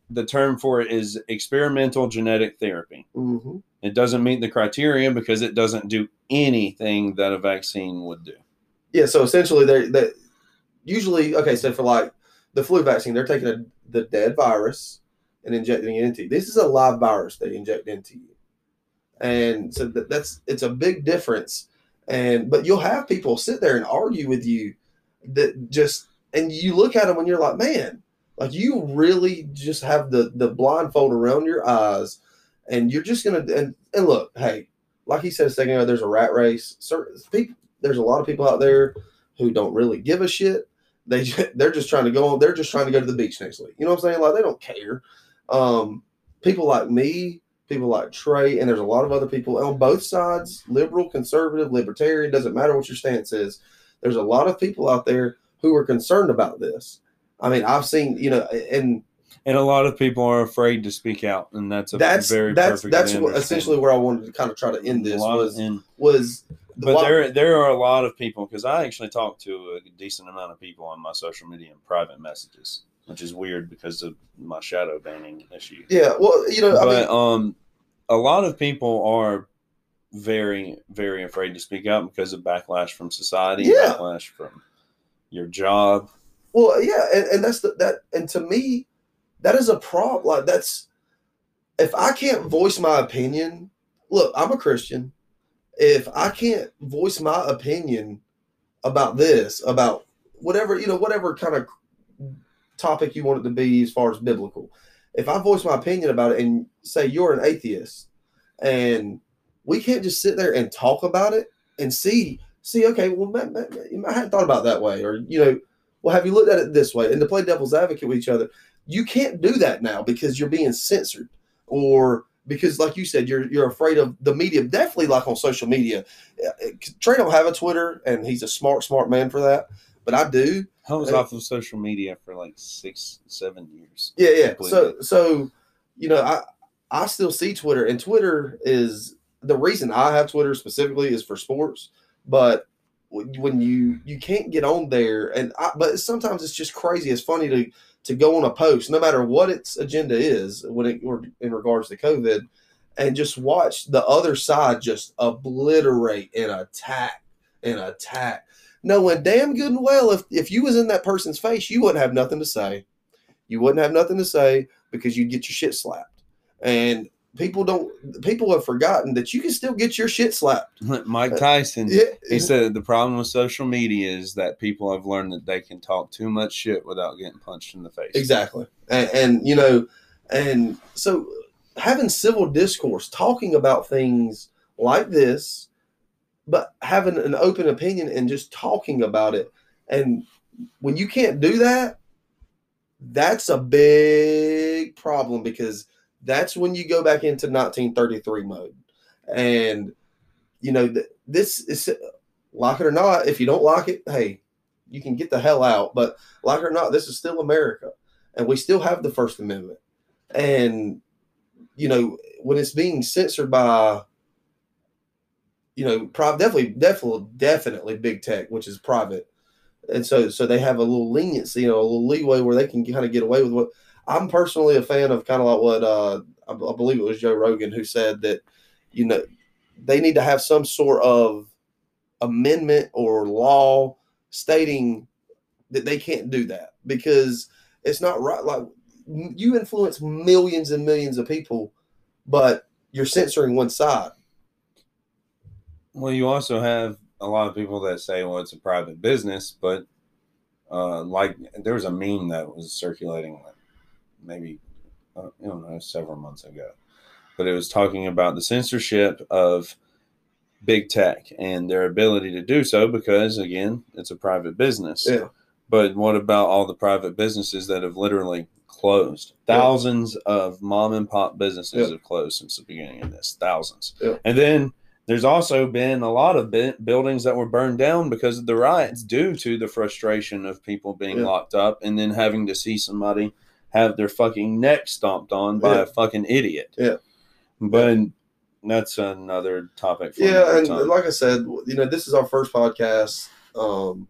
the term for it is experimental genetic therapy. hmm It doesn't meet the criteria because it doesn't do anything that a vaccine would do. Yeah. So essentially, they're usually okay. So for like the flu vaccine, they're taking a, the dead virus and injecting it into you. This is a live virus they inject into you, and so that, that's it's a big difference. And but you'll have people sit there and argue with you that just and you look at them and you're like, man, like you really just have the the blindfold around your eyes, and you're just gonna and and look, hey, like he said a second ago, there's a rat race. Certain people, there's a lot of people out there who don't really give a shit. They they're just trying to go on. They're just trying to go to the beach next week. You know what I'm saying? Like they don't care. Um, people like me, people like Trey, and there's a lot of other people on both sides, liberal, conservative, libertarian. Doesn't matter what your stance is. There's a lot of people out there who are concerned about this. I mean, I've seen you know, and And a lot of people are afraid to speak out, and that's a that's very that's that's what, essentially where I wanted to kind of try to end this was in, was the but there there are a lot of people because I actually talk to a decent amount of people on my social media and private messages, which is weird because of my shadow banning issue. yeah, well, you know, I mean, but um, a lot of people are very very afraid to speak out because of backlash from society, Yeah. backlash from your job. Well, yeah, and, and that's the, that, and to me, that is a problem. Like that's if I can't voice my opinion. Look, I'm a Christian. If I can't voice my opinion about this, about whatever you know, whatever kind of topic you want it to be as far as biblical, if I voice my opinion about it and say you're an atheist, and we can't just sit there and talk about it and see, see, okay, well, I hadn't thought about that way, or you know, well, have you looked at it this way? And to play devil's advocate with each other, you can't do that now because you're being censored, or because, like you said, you're you're afraid of the media. Definitely, like on social media, Trey don't have a Twitter, and he's a smart, smart man for that. But I do. I was Hey. off of social media for like six, seven years. Yeah, yeah. So, so you know, I I still see Twitter, and Twitter is the reason I have Twitter specifically is for sports. But when you you can't get on there, and I, but sometimes it's just crazy. It's funny to to go on a post, no matter what its agenda is, when it or in regards to COVID, and just watch the other side just obliterate and attack and attack. Knowing damn good and well, if if you was in that person's face, you wouldn't have nothing to say you wouldn't have nothing to say because you'd get your shit slapped. And people don't people have forgotten that you can still get your shit slapped. Mike uh, Tyson, Yeah, he said the problem with social media is that people have learned that they can talk too much shit without getting punched in the face. exactly. And, and you know, and so having civil discourse, talking about things like this, but having an open opinion and just talking about it. And when you can't do that, that's a big problem because that's when you go back into 1933 mode. And, you know, th- this is like it or not, if you don't like it, hey, you can get the hell out. But like it or not, this is still America. And we still have the First Amendment. And, you know, when it's being censored by, you know, definitely, definitely, definitely big tech, which is private. And so, so they have a little leniency, you know, a little leeway where they can kind of get away with what I'm personally a fan of kind of like what uh, I, believe it was Joe Rogan who said that, you know, they need to have some sort of amendment or law stating that they can't do that because it's not right. Like you influence millions and millions of people, but you're censoring one side. Well, you also have a lot of people that say, well, it's a private business, but uh, like there was a meme that was circulating like maybe, uh, I don't know, several months ago, but it was talking about the censorship of big tech and their ability to do so because, again, it's a private business. Yeah. But what about all the private businesses that have literally closed? Yeah. Thousands of mom and pop businesses Yeah. have closed since the beginning of this. Thousands. Yeah. And then There's also been a lot of buildings that were burned down because of the riots due to the frustration of people being Yeah. locked up and then having to see somebody have their fucking neck stomped on by Yeah. a fucking idiot. Yeah. But that's another topic for yeah, and time. like I said, you know, this is our first podcast. Um,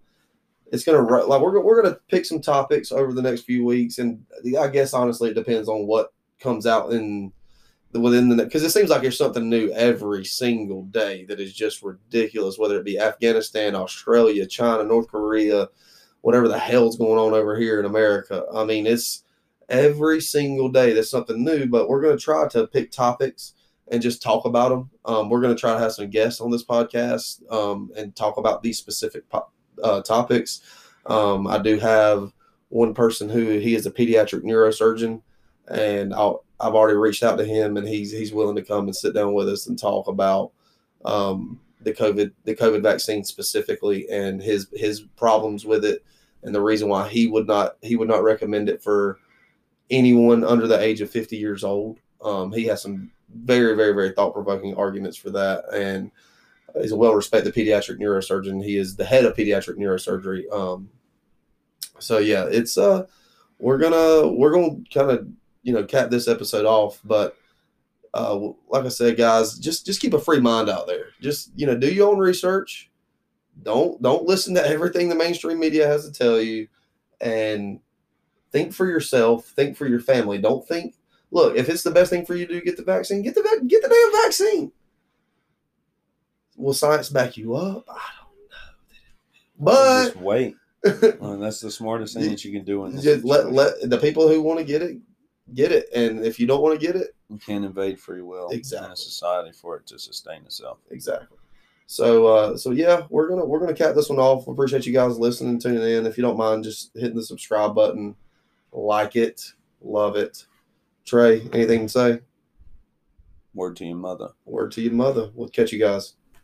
it's gonna like we're we're gonna pick some topics over the next few weeks, and I guess honestly, it depends on what comes out in the, within the because it seems like there's something new every single day that is just ridiculous. Whether it be Afghanistan, Australia, China, North Korea, whatever the hell's going on over here in America. I mean, it's every single day there's something new. But we're gonna try to pick topics and just talk about them. Um, we're going to try to have some guests on this podcast um, and talk about these specific po- uh, topics. Um, I do have one person who he is a pediatric neurosurgeon, and I'll, I've already reached out to him, and he's he's willing to come and sit down with us and talk about um, the COVID the COVID vaccine specifically and his his problems with it, and the reason why he would not he would not recommend it for anyone under the age of 50 years old. Um, he has some very, very, very thought provoking arguments for that. And he's a well respected pediatric neurosurgeon. He is the head of pediatric neurosurgery. Um, so yeah, it's uh, we're gonna we're gonna kind of you know cap this episode off, but uh, like I said, guys, just just keep a free mind out there. Just you know, do your own research. Don't don't listen to everything the mainstream media has to tell you, and think for yourself. Think for your family. Don't think look, if it's the best thing for you to do, get the vaccine, get the get the damn vaccine. Will science back you up? I don't know. just wait. But that's the smartest thing that you can do in this just let let the people who want to get it get it, and if you don't want to get it, You can't invade free will in Exactly. a society for it to sustain itself. exactly. So uh, so yeah, we're gonna we're gonna cap this one off. Appreciate you guys listening, tuning in. If you don't mind, just hitting the subscribe button, like it, love it. Trey, anything to say? Word to your mother. Word to your mother. We'll catch you guys.